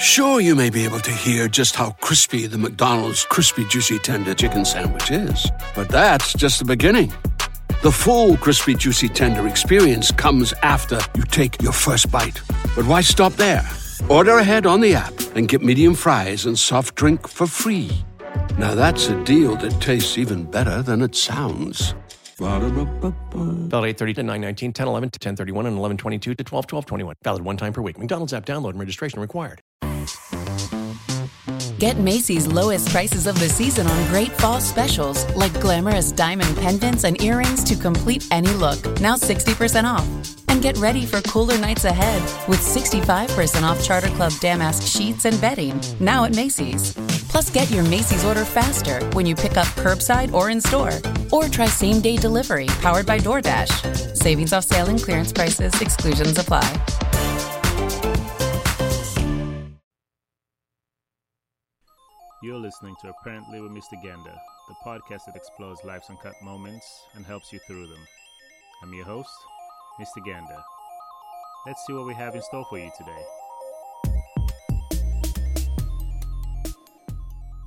Sure, you may be able to hear just how crispy the McDonald's crispy juicy tender chicken sandwich is, but that's just the beginning. The full crispy juicy tender experience comes after you take your first bite. But why stop there? Order ahead on the app and get medium fries and soft drink for free. Now that's a deal that tastes even better than it sounds. Ba-da-ba-ba-ba. Valid 830 to 919, 10 11 to 1031, and 11 22 to 12 12 21. Valid one time per week. McDonald's app download and registration required. Get Macy's lowest prices of the season on great fall specials like glamorous diamond pendants and earrings to complete any look. Now 60% off. And get ready for cooler nights ahead with 65% off Charter Club Damask sheets and bedding now at Macy's. Plus, get your Macy's order faster when you pick up curbside or in store. Or try same day delivery powered by DoorDash. Savings off sale and clearance prices, exclusions apply. You're listening to Apparently with Mr. Gander, the podcast that explores life's uncut moments and helps you through them. I'm your host, Mr. Gander. Let's see what we have in store for you today.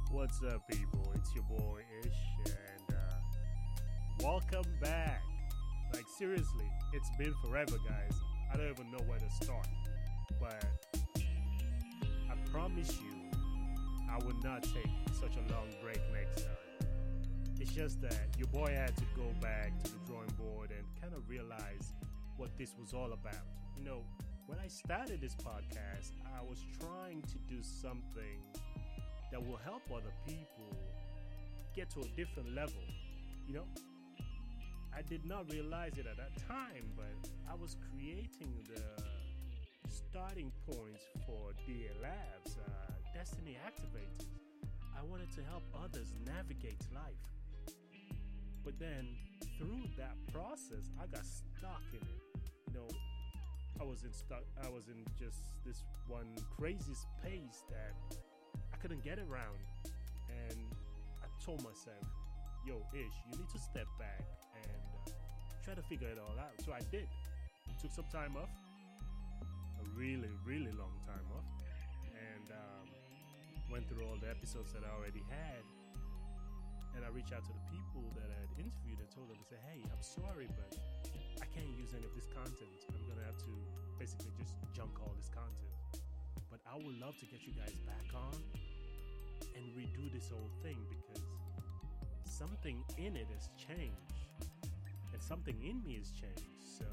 What's up, people? It's your boy Ish, and uh, welcome back. Like, seriously, it's been forever, guys. I don't even know where to start, but I promise you. I would not take such a long break next time. It's just that your boy had to go back to the drawing board and kind of realize what this was all about. You know, when I started this podcast, I was trying to do something that will help other people get to a different level. You know, I did not realize it at that time, but I was creating the starting points for DA Labs. Uh, Destiny Activators. I wanted to help others navigate life. But then through that process, I got stuck in it. You know, I was in stuck I was in just this one crazy space that I couldn't get around. And I told myself, yo, Ish, you need to step back and uh, try to figure it all out. So I did. Took some time off. A really, really long time off. And um, went through all the episodes that I already had. And I reached out to the people that I had interviewed and told them to say, hey, I'm sorry, but I can't use any of this content. I'm to have to basically just junk all this content. But I would love to get you guys back on and redo this whole thing because something in it has changed. And something in me has changed. So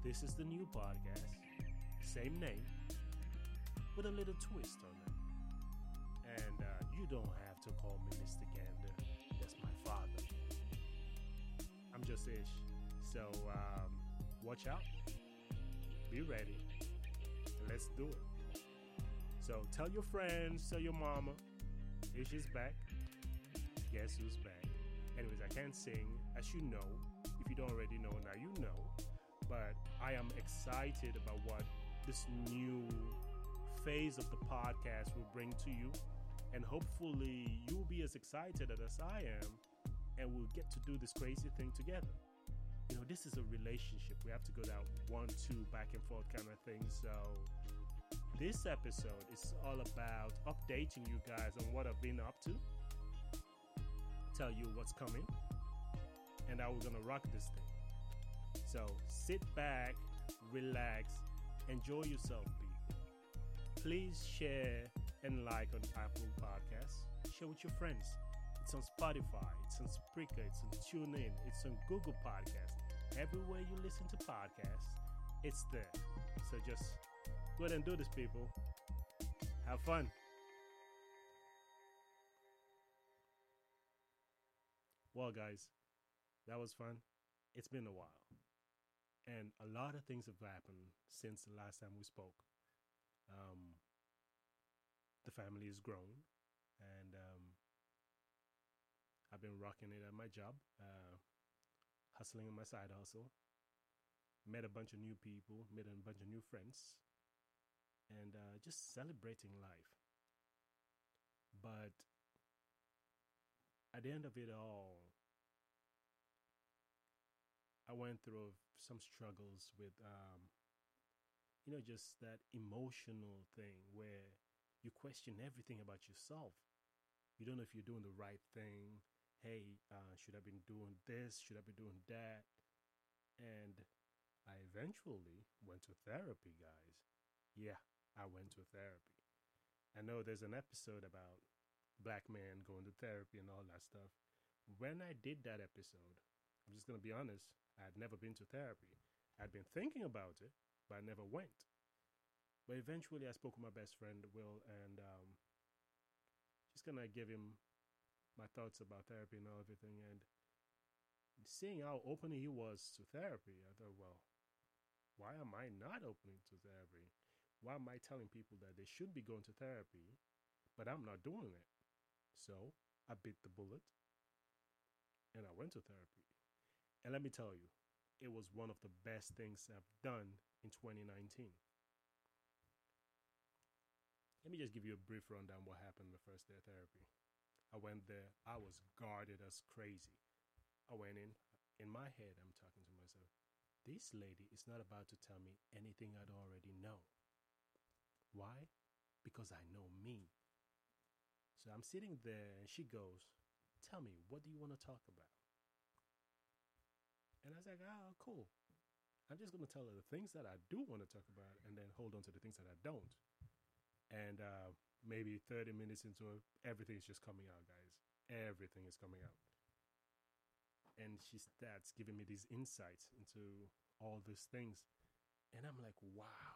this is the new podcast. Same name with a little twist on it. And uh, you don't have to call me Mr. Gander. That's my father. I'm just Ish. So um, watch out. Be ready. Let's do it. So tell your friends, tell your mama. Ish is back. Guess who's back? Anyways, I can't sing, as you know. If you don't already know, now you know. But I am excited about what this new phase of the podcast will bring to you. And hopefully, you'll be as excited as I am, and we'll get to do this crazy thing together. You know, this is a relationship. We have to go down one, two, back and forth kind of thing. So, this episode is all about updating you guys on what I've been up to, tell you what's coming, and how we're gonna rock this thing. So, sit back, relax, enjoy yourself. Please share and like on Apple Podcasts. Share with your friends. It's on Spotify, it's on Spreaker, it's on TuneIn, it's on Google Podcasts. Everywhere you listen to podcasts, it's there. So just go ahead and do this, people. Have fun. Well, guys, that was fun. It's been a while. And a lot of things have happened since the last time we spoke. Um, the family has grown, and um, I've been rocking it at my job, uh, hustling in my side hustle. Met a bunch of new people, made a bunch of new friends, and uh, just celebrating life. But at the end of it all, I went through some struggles with um, you know, just that emotional thing where you question everything about yourself. You don't know if you're doing the right thing. Hey, uh, should I be doing this? Should I be doing that? And I eventually went to therapy, guys. Yeah, I went to therapy. I know there's an episode about black men going to therapy and all that stuff. When I did that episode, I'm just going to be honest, I had never been to therapy. I'd been thinking about it, but I never went. But eventually, I spoke with my best friend, Will, and um, just kind of gave him my thoughts about therapy and all everything. And seeing how open he was to therapy, I thought, well, why am I not opening to therapy? Why am I telling people that they should be going to therapy, but I'm not doing it? So I bit the bullet and I went to therapy. And let me tell you, it was one of the best things I've done in 2019. Let me just give you a brief rundown what happened the first day of therapy. I went there, I was guarded as crazy. I went in, in my head, I'm talking to myself, this lady is not about to tell me anything I'd already know. Why? Because I know me. So I'm sitting there and she goes, Tell me, what do you want to talk about? And I was like, Oh, cool. I'm just going to tell her the things that I do want to talk about and then hold on to the things that I don't. And uh, maybe 30 minutes into it, everything is just coming out, guys. Everything is coming out. And she starts giving me these insights into all these things. And i'm like wow.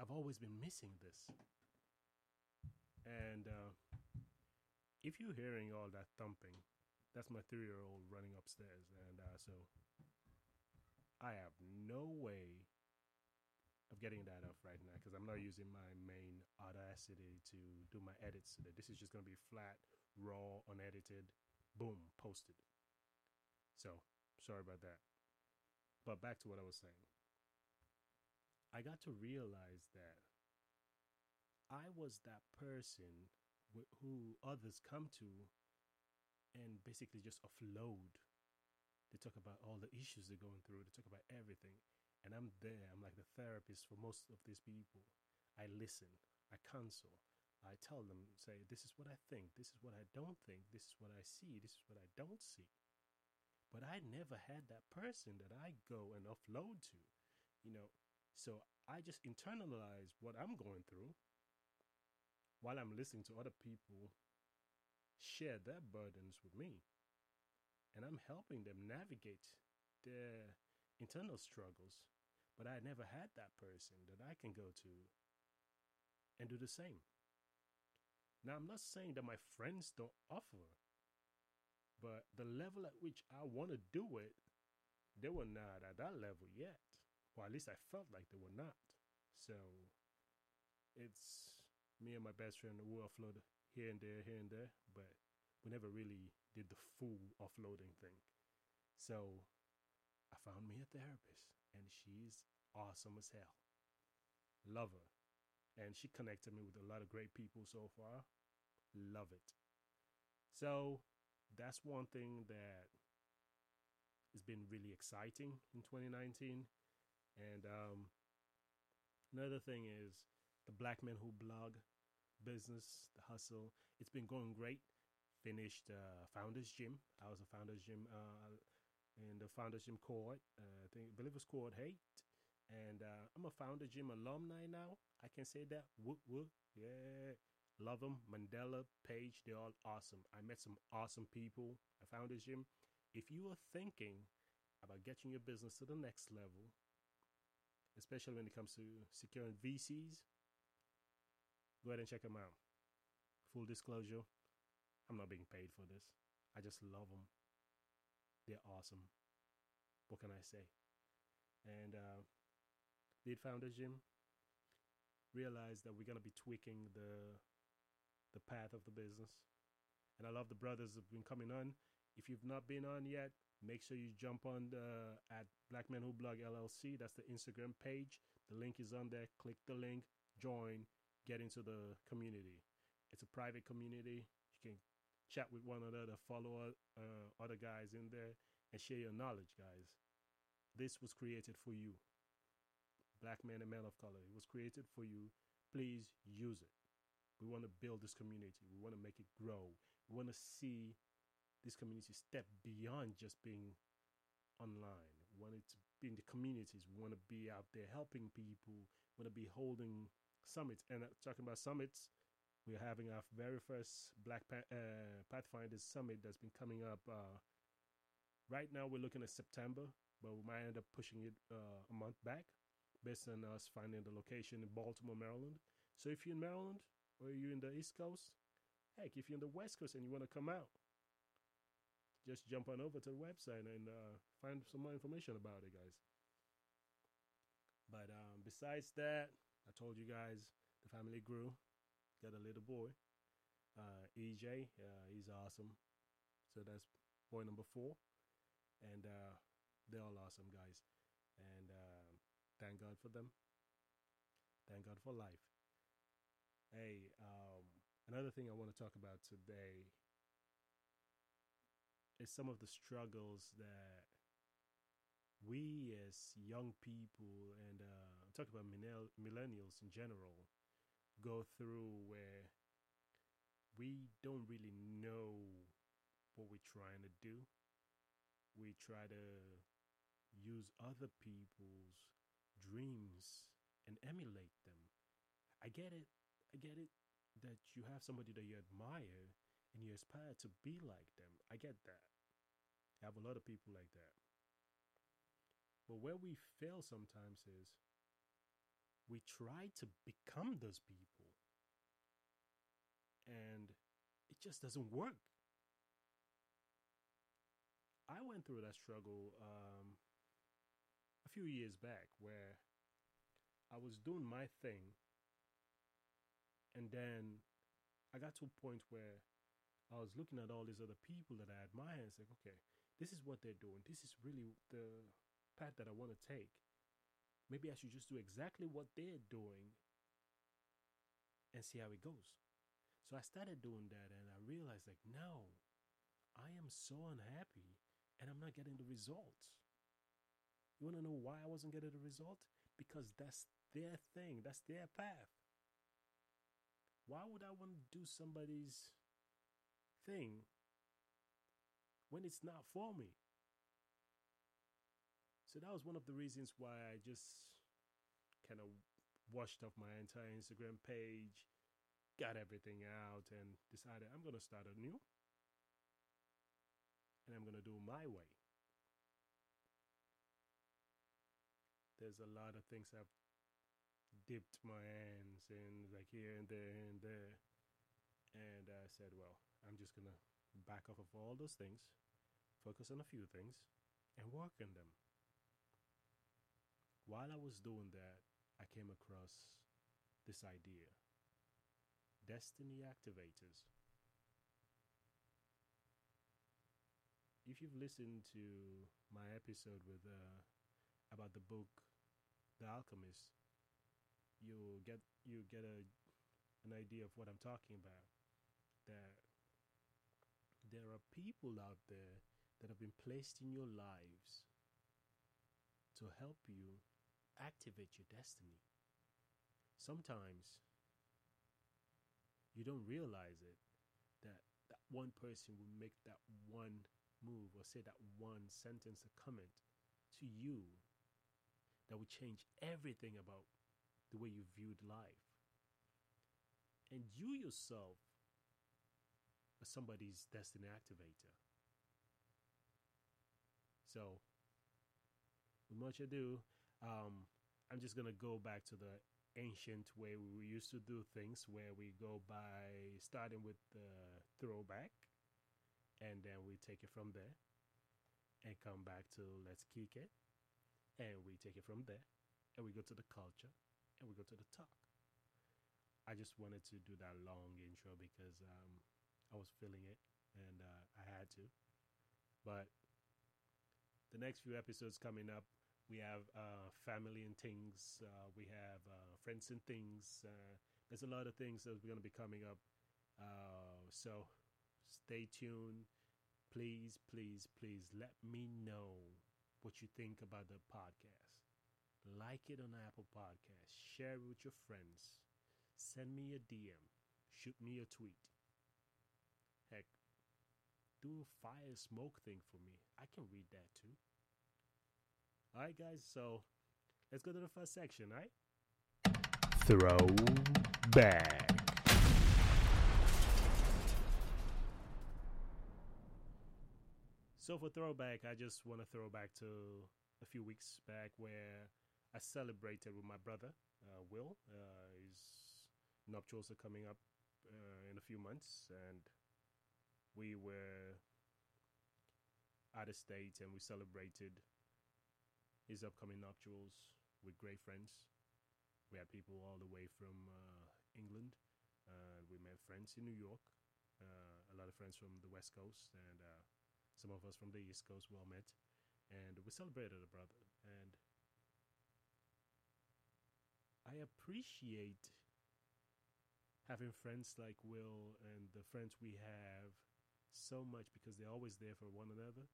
I've always been missing this. And uh, if you're hearing all that thumping that's my three-year-old running upstairs. And uh, so i have no way of getting that off right now because i'm not using my main audacity to do my edits today this is just going to be flat raw unedited boom, posted. So, sorry about that. But back to what I was saying. I got to realize that I was that person wh- who others come to and basically just offload. They talk about all the issues they're going through, they talk about everything. And I'm there, I'm like the therapist for most of these people. I listen, I counsel, I tell them, say, this is what I think, this is what I don't think, this is what I see, this is what I don't see. But I never had that person that I go and offload to, you know. So I just internalize what I'm going through while I'm listening to other people share their burdens with me. And I'm helping them navigate their internal struggles. But I never had that person that I can go to and do the same. Now, I'm not saying that my friends don't offer, but the level at which I want to do it, they were not at that level yet. Or at least I felt like they were not. So it's me and my best friend who offload here and there, here and there, but we never really did the full offloading thing. So I found me a therapist, and she's awesome as hell. Love her and she connected me with a lot of great people so far. Love it. So that's one thing that has been really exciting in 2019. And um, another thing is the Black Men Who Blog business, the hustle. It's been going great. Finished uh, Founders Gym. I was a Founders Gym uh, in the Founders Gym cohort. Uh, I think I believe it was cohort eight. And uh, I'm a Founder Gym alumni now. I can say that. Whoop whoop. Yeah. Love them. Mandela, Page, they're all awesome. I met some awesome people. I found this gym. If you are thinking about getting your business to the next level, especially when it comes to securing VCs, go ahead and check them out. Full disclosure, I'm not being paid for this. I just love them. They're awesome. What can I say? And uh, did Founders Gym realize that we're gonna be tweaking the the path of the business. And I love the brothers have been coming on. If you've not been on yet, make sure you jump on the, at Black Men Who Blog LLC. That's the Instagram page. The link is on there. Click the link, join, get into the community. It's a private community. You can chat with one another, follow uh, other guys in there, and share your knowledge, guys. This was created for you black men and men of color. It was created for you. Please use it. We want to build this community. We want to make it grow. We want to see this community step beyond just being online. We want it to be in the communities. We want to be out there helping people. We want to be holding summits. And uh, talking about summits, we're having our very first Black uh, Pathfinders Summit that's been coming up. Uh, right now, we're looking at September, but we might end up pushing it uh, a month back based on us finding the location in Baltimore, Maryland. So if you're in Maryland or you're in the East Coast, heck, if you're in the West Coast and you want to come out, just jump on over to the website and uh, find some more information about it, guys. But um, besides that, I told you guys the family grew. Got a little boy, uh, EJ. Uh, he's awesome. So that's boy number four, and uh, they're all awesome guys. And um, thank God for them. Thank God for life. Hey, um, another thing I want to talk about today is some of the struggles that we as young people and uh, I'm talking about millennials in general go through where we don't really know what we're trying to do. We try to use other people's dreams and emulate them. I get it. I get it that you have somebody that you admire and you aspire to be like them. I get that. I have a lot of people like that. But where we fail sometimes is we try to become those people and it just doesn't work. I went through that struggle um, a few years back where I was doing my thing and then I got to a point where I was looking at all these other people that I admire and said, okay, this is what they're doing. This is really the path that I want to take. Maybe I should just do exactly what they're doing and see how it goes. So I started doing that and I realized like no, I am so unhappy and I'm not getting the results. You want to know why I wasn't getting the result? Because that's their thing, that's their path. Why would I want to do somebody's thing when it's not for me? So that was one of the reasons why I just kind of washed off my entire Instagram page, got everything out, and decided I'm going to start anew. And I'm going to do my way. There's a lot of things I've dipped my hands in, like here and there and there. And I said, well, I'm just going to back off of all those things, focus on a few things, and work on them. While I was doing that, I came across this idea Destiny Activators. If you've listened to my episode with uh, about the book The Alchemist, you get you get a an idea of what I'm talking about. That there are people out there that have been placed in your lives to help you activate your destiny. Sometimes you don't realize it that that one person will make that one move or say that one sentence or comment to you that will change everything about the way you viewed life. And you yourself are somebody's destiny activator. So, with much ado, um, I'm just gonna go back to the ancient way we used to do things, where we go by starting with the throwback, and then we take it from there, and come back to let's kick it, and we take it from there, and we go to the culture, and we go to the talk. I just wanted to do that long intro because um, I was feeling it, and uh, I had to. But the next few episodes coming up, we have uh, family and things. Uh, we have uh, friends and things. Uh, there's a lot of things that we're going to be coming up. Uh, so stay tuned. Please, please, please let me know what you think about the podcast. like it on Apple Podcasts, share it with your friends, send me a DM, shoot me a tweet. Heck, do a fire smoke thing for me. I can read that too. All right, guys, so let's go to the first section, all right? Throw back. So for throwback, I just want to throw back to a few weeks back where I celebrated with my brother, uh, Will. Uh, his nuptials are coming up uh, in a few months, and we were out of state and we celebrated his upcoming nuptials with great friends. We had people all the way from uh, England. Uh, we met friends in New York, uh, a lot of friends from the West Coast, and uh, some of us from the East Coast. We all met, and we celebrated a brother. And I appreciate having friends like Will and the friends we have so much because they're always there for one another,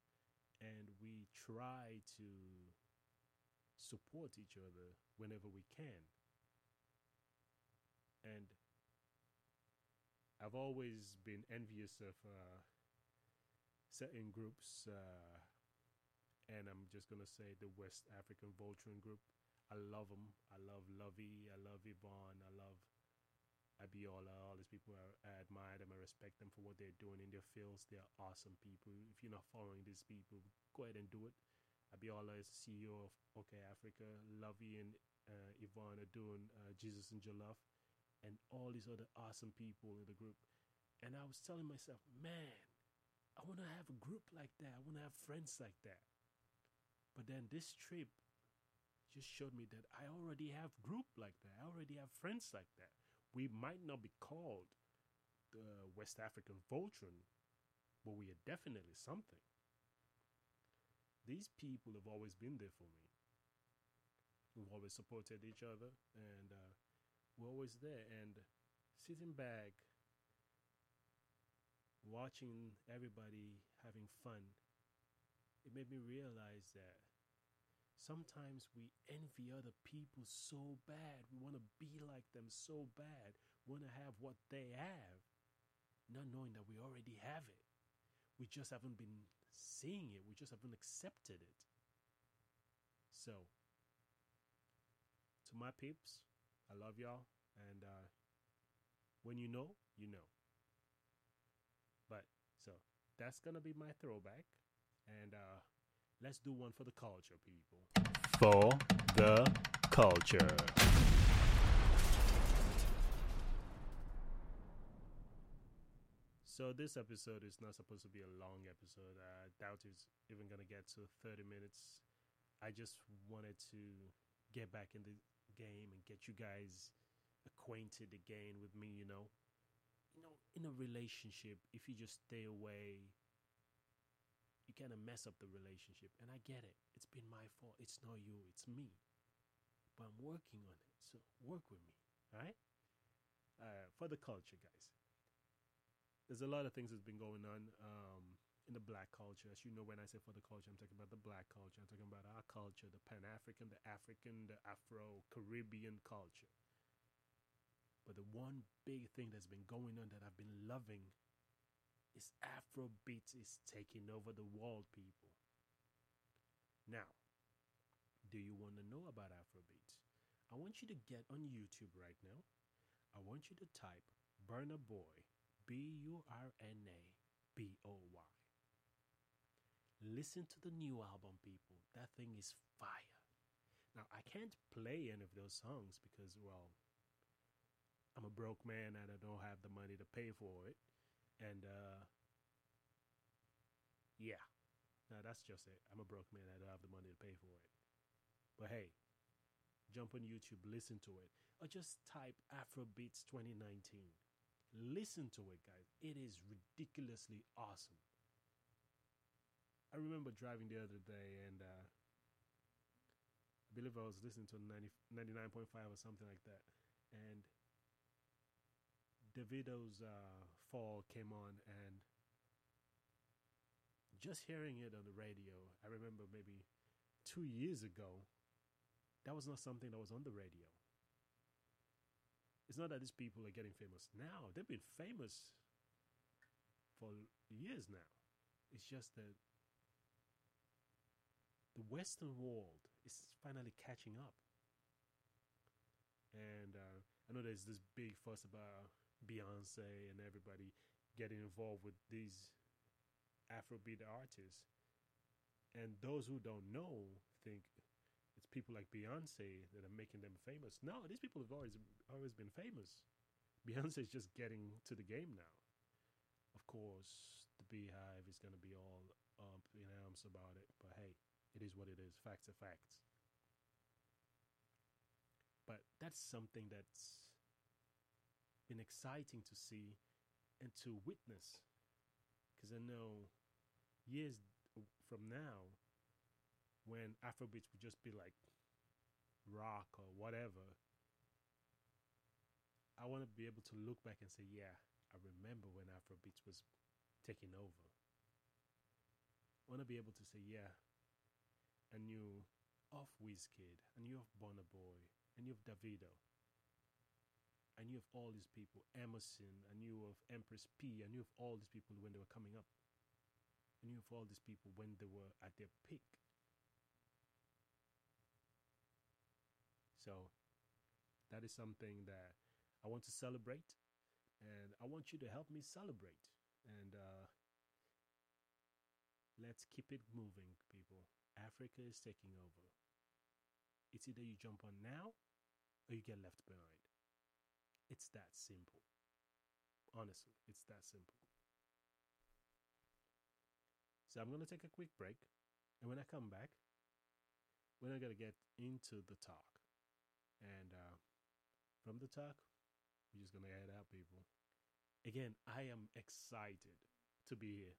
and we try to support each other whenever we can. And I've always been envious of uh, certain groups, uh, and I'm just gonna say the West African Voltron group. I love them. I love Luvvie. I love Yvonne. I love Abiola. All these people, I, I admire them. I respect them for what they're doing in their fields. They're awesome people. If you're not following these people, go ahead and do it. Abiola is the CEO of OK Africa. Luvvie and uh, Yvonne are doing uh, Jesus and Jollof, and all these other awesome people in the group. And I was telling myself, man, I want to have a group like that. I want to have friends like that. But then this trip just showed me that I already have group like that. I already have friends like that. We might not be called the West African Voltron, but we are definitely something. These people have always been there for me. We've always supported each other, and uh, we're always there. And sitting back, watching everybody having fun, it made me realize that sometimes we envy other people so bad. We want to be like them so bad. We want to have what they have, not knowing that we already have it. We just haven't been seeing it, we just haven't accepted it. So, to my peeps, I love y'all. And uh, when you know, you know. But, so, that's going to be my throwback. And uh, let's do one for the culture, people. For the culture. So this episode is not supposed to be a long episode. I doubt it's even gonna get to 30 minutes. I just wanted to get back in the game and get you guys acquainted again with me. You know, you know, in a relationship, if you just stay away, you kind of mess up the relationship. And I get it. It's been my fault. It's not you. It's me. But I'm working on it. So work with me. All right. Uh, for the culture, guys there's a lot of things that's been going on um, in the black culture. As you know, when I say for the culture, I'm talking about the black culture. I'm talking about our culture, the Pan African, the African, the Afro Caribbean culture. But the one big thing that's been going on that I've been loving is Afrobeat is taking over the world, people. Now, do you want to know about Afrobeat? I want you to get on YouTube right now. I want you to type Burna Boy B U R N A B O Y. Listen to the new album, people. That thing is fire. Now, I can't play any of those songs because, well, I'm a broke man and I don't have the money to pay for it. And, uh, yeah. Now, that's just it. I'm a broke man. I don't have the money to pay for it. But hey, jump on YouTube, listen to it, or just type Afrobeats 2019 Listen to it, guys. It is ridiculously awesome. I remember driving the other day and uh, I believe I was listening to 90, 99.5 or something like that. And Davido's uh, Fall came on and just hearing it on the radio, I remember maybe two years ago, that was not something that was on the radio. It's not that these people are getting famous now. They've been famous for years now. It's just that the Western world is finally catching up. And uh, I know there's this big fuss about Beyonce and everybody getting involved with these Afrobeat artists. And those who don't know think people like Beyonce that are making them famous. No, these people have always always been famous. Beyonce is just getting to the game now. Of course, the BeyHive is going to be all up in arms about it, but hey, it is what it is. Facts are facts. But that's something that's been exciting to see and to witness. Because I know years uh, from now, when Afrobeats would just be like rock or whatever, I want to be able to look back and say, yeah, I remember when Afrobeats was taking over. I want to be able to say, yeah, I knew of Wizkid, I knew of Burna Boy, I knew of Davido. I knew of all these people, Emerson, I knew of Empress P, I knew of all these people when they were coming up. I knew of all these people when they were at their peak. So that is something that I want to celebrate, and I want you to help me celebrate. And uh, let's keep it moving, people. Africa is taking over. It's either you jump on now or you get left behind. It's that simple. Honestly, it's that simple. So I'm going to take a quick break. And when I come back, we're not going to get into the talk. And uh, from the talk, we're just going to head out, people. Again, I am excited to be here.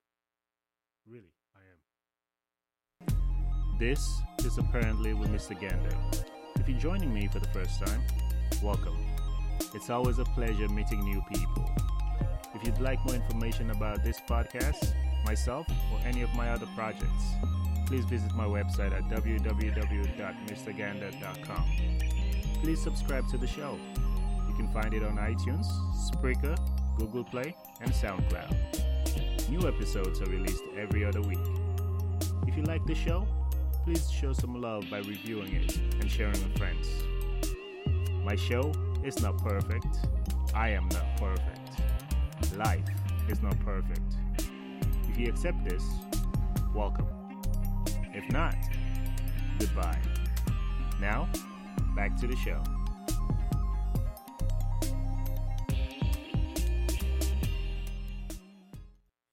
Really, I am. This is apparently with Mr. Gander. If you're joining me for the first time, welcome. It's always a pleasure meeting new people. If you'd like more information about this podcast, myself, or any of my other projects, please visit my website at www.mrgander.com. Please subscribe to the show. You can find it on iTunes, Spreaker, Google Play, and SoundCloud. New episodes are released every other week. If you like the show, please show some love by reviewing it and sharing with friends. My show is not perfect. I am not perfect. Life is not perfect. If you accept this, welcome. If not, goodbye. Now, back to the show.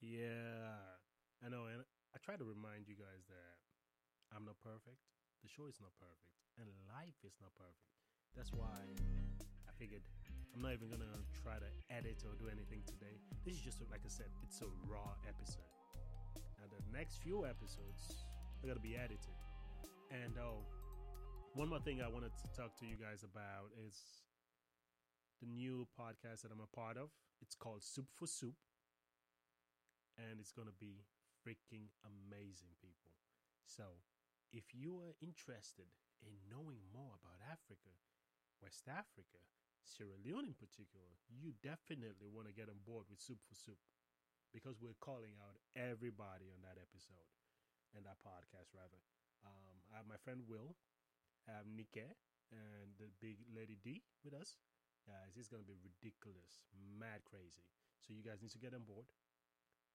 Yeah, I know, and I try to remind you guys that I'm not perfect. The show is not perfect, and life is not perfect. That's why I figured I'm not even gonna try to edit or do anything today. This is just like I said, it's a raw episode. Now the next few episodes are gonna be edited. And oh, one more thing I wanted to talk to you guys about is the new podcast that I'm a part of. It's called Soup for Soup, and it's gonna be freaking amazing, people. So, if you are interested in knowing more about Africa, West Africa, Sierra Leone in particular, you definitely want to get on board with Soup for Soup because we're calling out everybody on that episode and that podcast, rather. Um, I have my friend Will, Have Nike, and the big lady D with us. Guys, it's going to be ridiculous, mad crazy. So, you guys need to get on board.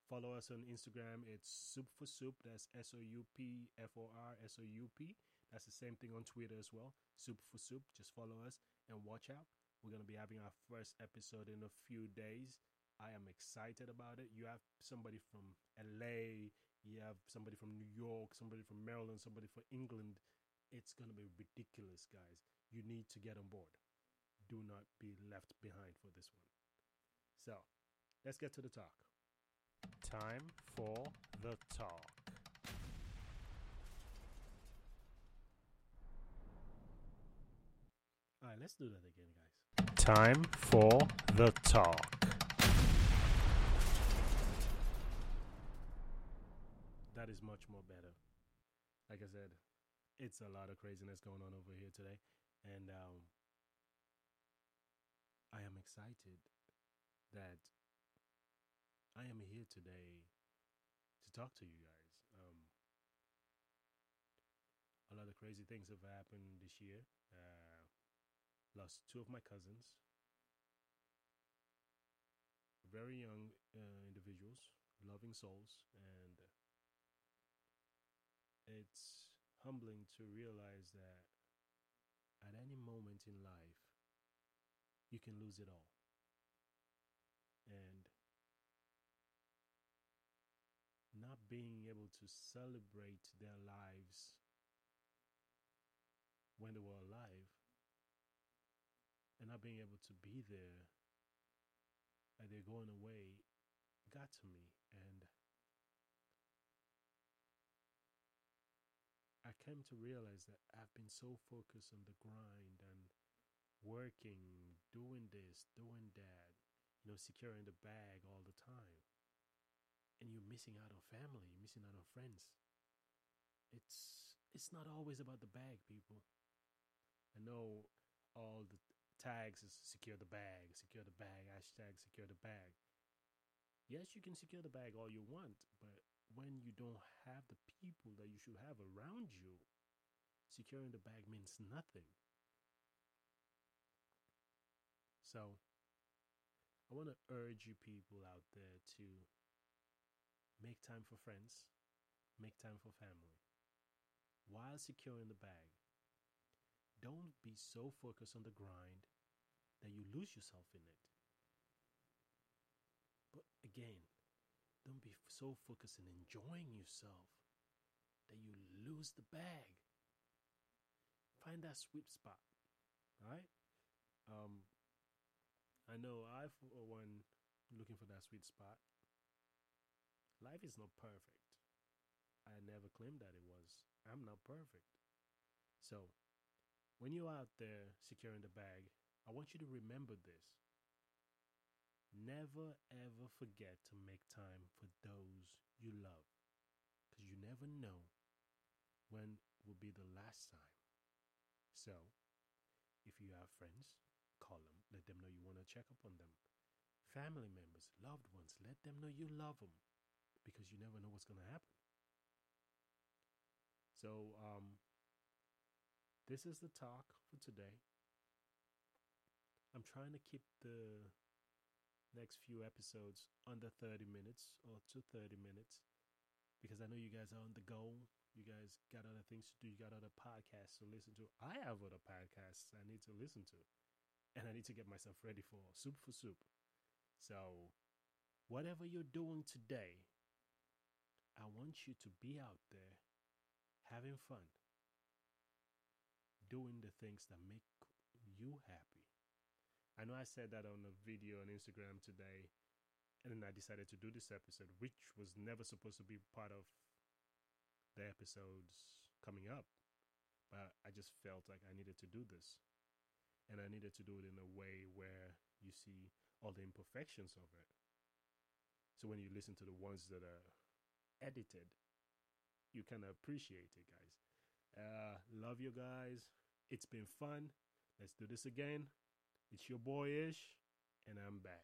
Follow us on Instagram. It's Soup for Soup. That's S O U P F O R S O U P. That's the same thing on Twitter as well. Soup for Soup. Just follow us and watch out. We're going to be having our first episode in a few days. I am excited about it. You have somebody from LA, you have somebody from New York, somebody from Maryland, somebody from England. It's going to be ridiculous, guys. You need to get on board. Do not be left behind for this one. So, let's get to the talk. Time for the talk. All right, let's do that again, guys. Time for the talk. That is much more better. Like I said, it's a lot of craziness going on over here today, and um, I am excited that I am here today to talk to you guys. Um, a lot of crazy things have happened this year. Uh, lost two of my cousins, very young uh, individuals, loving souls, and it's humbling to realize that at any moment in life, you can lose it all. And not being able to celebrate their lives when they were alive and not being able to be there and they're going away got to me and came to realize that I've been so focused on the grind and working, doing this, doing that, you know, securing the bag all the time. And you're missing out on family, you're missing out on friends. It's it's not always about the bag, people. I know all the tags is secure the bag, secure the bag, hashtag secure the bag. Yes, you can secure the bag all you want, but when you don't have the people that you should have around you, securing the bag means nothing. So, I want to urge you people out there to make time for friends, make time for family while securing the bag. Don't be so focused on the grind that you lose yourself in it. But again, don't be so focused in enjoying yourself that you lose the bag. Find that sweet spot, right? Um, I know I, for one, looking for that sweet spot. Life is not perfect. I never claimed that it was. I'm not perfect. So, when you're out there securing the bag, I want you to remember this. Never ever forget to make time for those you love. Because you never know when will be the last time. So, if you have friends, call them, let them know you want to check up on them. Family members, loved ones, let them know you love them because you never know what's going to happen. So, um, this is the talk for today. I'm trying to keep the next few episodes under 30 minutes or to 30 minutes because I know you guys are on the go. You guys got other things to do. You got other podcasts to listen to. I have other podcasts I need to listen to and I need to get myself ready for Soup for Soup. So, whatever you're doing today, I want you to be out there having fun, doing the things that make you happy. I know I said that on a video on Instagram today, and then I decided to do this episode, which was never supposed to be part of the episodes coming up. But I just felt like I needed to do this and I needed to do it in a way where you see all the imperfections of it. So when you listen to the ones that are edited, you of appreciate it, guys. Uh, love you guys. It's been fun. Let's do this again. It's your boy Ish, and I'm back.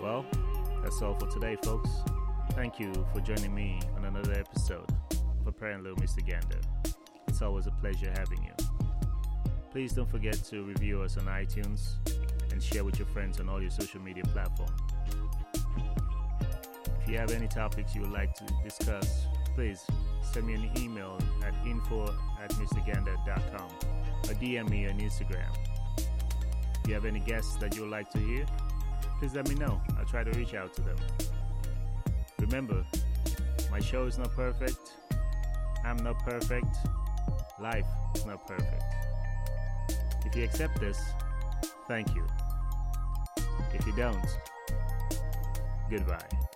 Well, that's all for today, folks. Thank you for joining me on another episode of Apparently Mr. Gander. It's always a pleasure having you. Please don't forget to review us on iTunes and share with your friends on all your social media platforms. If you have any topics you would like to discuss, please send me an email at info at mrgander.com or DM me on Instagram. If you have any guests that you would like to hear, please let me know. I'll try to reach out to them. Remember, my show is not perfect. I'm not perfect. Life is not perfect. If you accept this, thank you. If you don't, goodbye.